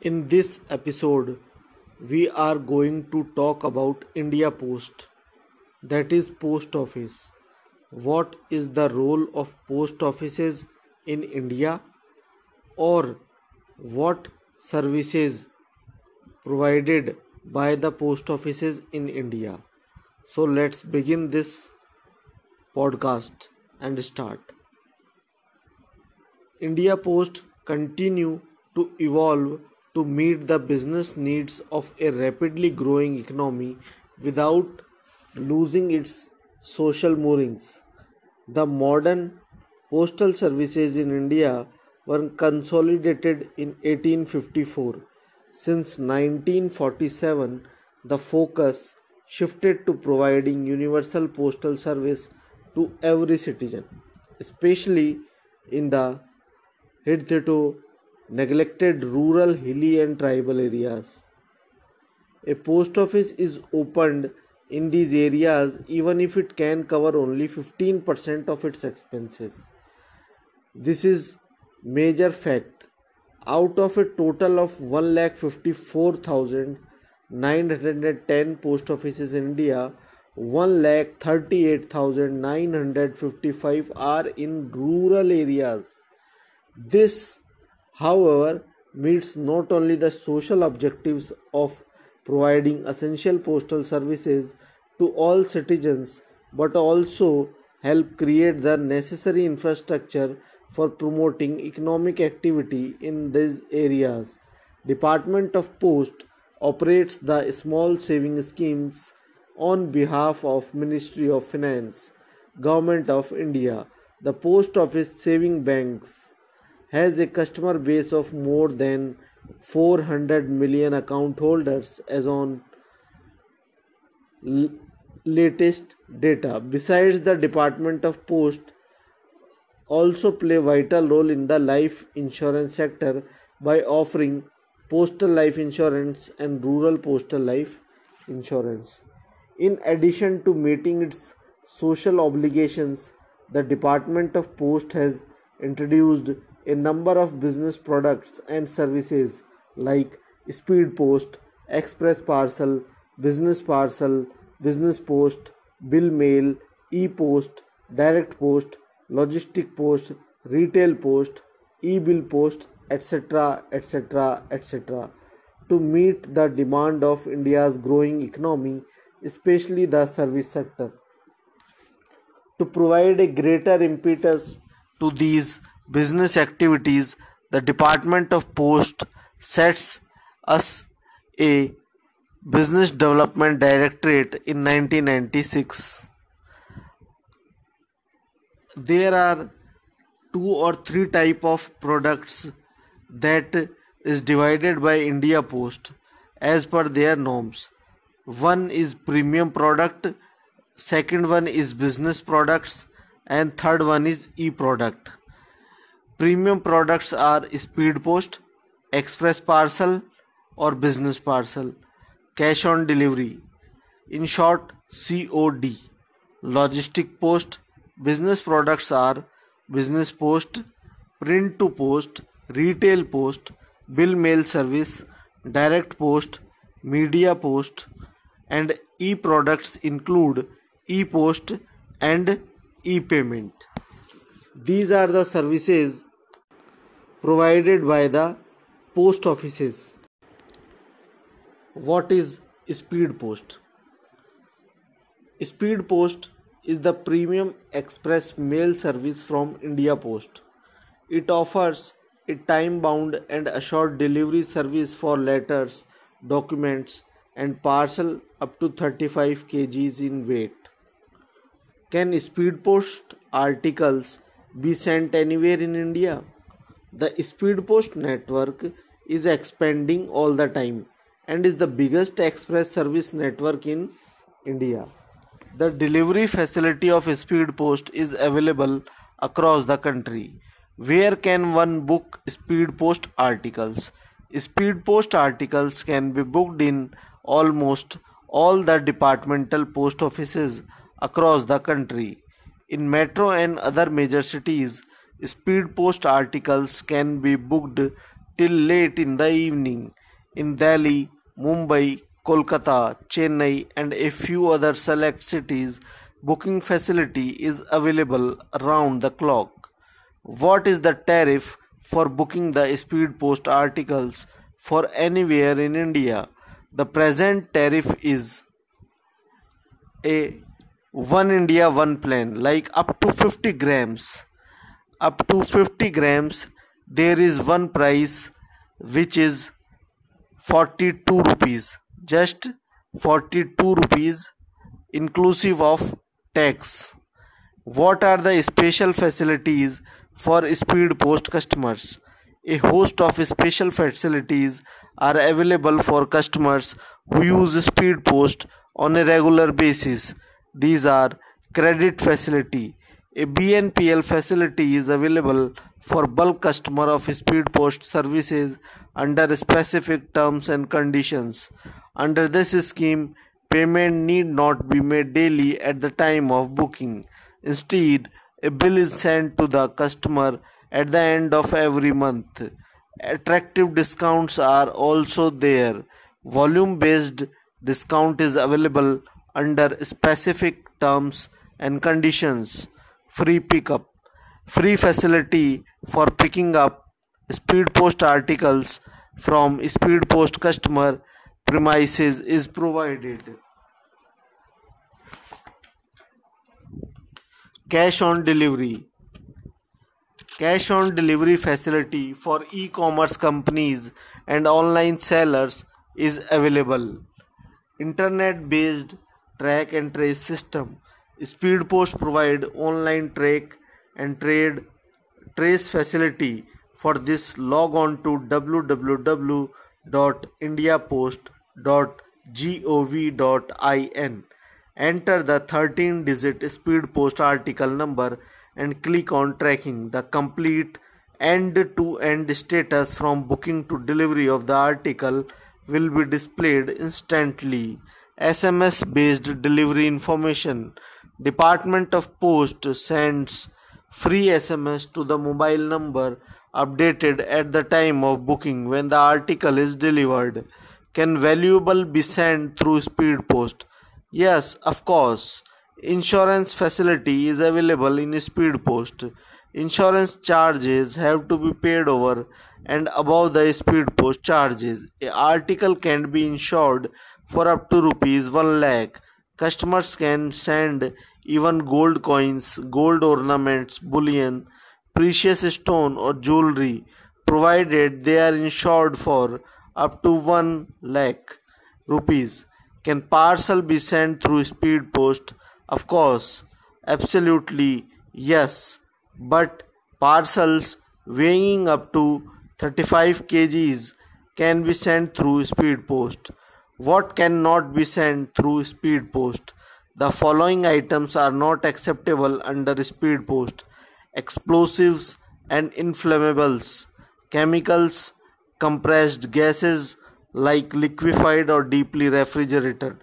In this episode, we are going to talk about India Post, that is, Post Office. What is the role of post offices in India, or what services provided by the post offices in India? So, let's begin this podcast and start. India Post continue to evolve to meet the business needs of a rapidly growing economy without losing its social moorings. The modern postal services in India were consolidated in 1854. Since 1947, the focus shifted to providing universal postal service to every citizen, especially in the hitherto neglected rural, hilly, and tribal areas. A post office is opened in these areas even if it can cover only 15% of its expenses. This is major fact. Out of a total of 1,54,910 post offices in India, 1,38,955 are in rural areas. This however, meets not only the social objectives of providing essential postal services to all citizens but also help create the necessary infrastructure for promoting economic activity in these areas. Department of Post operates the small saving schemes on behalf of Ministry of Finance, Government of India, the Post Office Saving Banks has a customer base of more than 400 million account holders as on l- latest data. Besides the department of post also play vital role in the life insurance sector by offering postal life insurance and rural postal life insurance. In addition to meeting its social obligations the department of post has introduced a number of business products and services like speed post, express parcel, business parcel, business post, bill mail, e-post, direct post, logistic post, retail post, e-bill post, etc., etc., etc. to meet the demand of India's growing economy, especially the service sector. To provide a greater impetus to these business activities, the Department of Post sets us a Business Development Directorate in 1996. There are two or three type of products that is divided by India Post as per their norms. One is premium product, second one is business products, and third one is e-product. Premium products are speed post, express parcel, or business parcel, cash on delivery. In short, COD. Logistic post, business products are business post, print to post, retail post, bill mail service, direct post, media post, and e products include e post and e payment. These are the services provided by the post offices. What is speed post? Speed post is the premium express mail service from India Post. It offers a time bound and assured delivery service for letters, documents, and parcel up to 35 kgs in weight. Can speed post articles be sent anywhere in India? The Speed Post network is expanding all the time and is the biggest express service network in India. The delivery facility of Speed Post is available across the country. Where can one book Speed Post articles? Speed Post articles can be booked in almost all the departmental post offices across the country. In metro and other major cities, speed post articles can be booked till late in the evening. In Delhi, Mumbai, Kolkata, Chennai, and a few other select cities, booking facility is available around the clock. What is the tariff for booking the speed post articles for anywhere in India? The present tariff is a one India one plan like up to 50 grams up to 50 grams there is one price which is 42 rupees. Just 42 rupees inclusive of tax. What are the special facilities for speed post customers? A host of special facilities are available for customers who use speed post on a regular basis. These are credit facility a BNPL facility is available for bulk customer of speed post services under specific terms and conditions. Under this scheme, payment need not be made daily at the time of booking. Instead, a bill is sent to the customer at the end of every month. Attractive discounts are also there. Volume based discount is available under specific terms and conditions free pickup free facility for picking up speed post articles from speed post customer premises is provided. Cash on delivery. Cash on delivery facility for e-commerce companies and online sellers is available. Internet based track and trace system Speed Post provide online track and trade trace facility. For this, log on to www.indiapost.gov.in. Enter the 13 digit Speed Post article number and click on tracking the complete end to end status from booking to delivery of the article will be displayed instantly. SMS based delivery information Department of Post sends free SMS to the mobile number updated at the time of booking when the article is delivered. Can valuable be sent through speed post? Yes, of course. Insurance facility is available in speed post. Insurance charges have to be paid over and above the speed post charges. A article can be insured for up to rupees 1 lakh Customers can send even gold coins, gold ornaments, bullion, precious stone, or jewelry, provided they are insured for up to 1 lakh rupees. Can parcel be sent through speed post? Of course, absolutely yes. But parcels weighing up to 35 kgs can be sent through speed post. What cannot be sent through speed post? The following items are not acceptable under speed post. Explosives and inflammables, chemicals, compressed gases like liquefied or deeply refrigerated,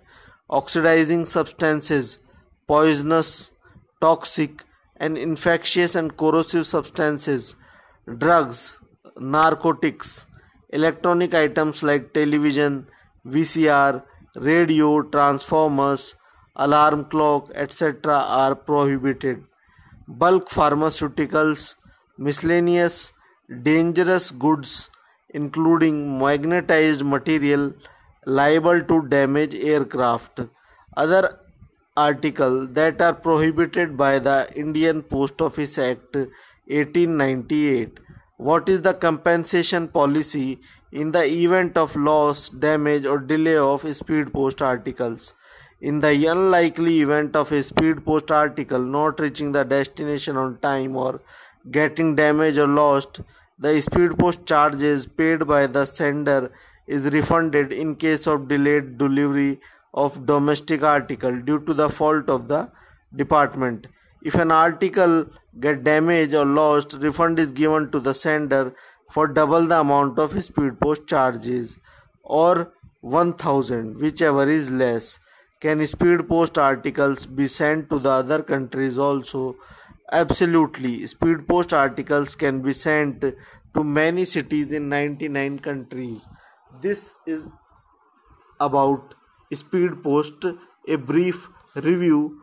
oxidizing substances, poisonous, toxic, and infectious and corrosive substances, drugs, narcotics, electronic items like television, VCR, radio, transformers, alarm clock, etc. are prohibited. Bulk pharmaceuticals, miscellaneous dangerous goods, including magnetized material liable to damage aircraft. Other articles that are prohibited by the Indian Post Office Act 1898. What is the compensation policy in the event of loss, damage, or delay of speed post articles. In the unlikely event of a speed post article not reaching the destination on time or getting damaged or lost, the speed post charges paid by the sender is refunded in case of delayed delivery of domestic article due to the fault of the department. If an article get damaged or lost, refund is given to the sender for double the amount of speed post charges or 1000 whichever is less. Can speed post articles be sent to the other countries also? Absolutely. Speed post articles can be sent to many cities in 99 countries. This is about Speed Post, a brief review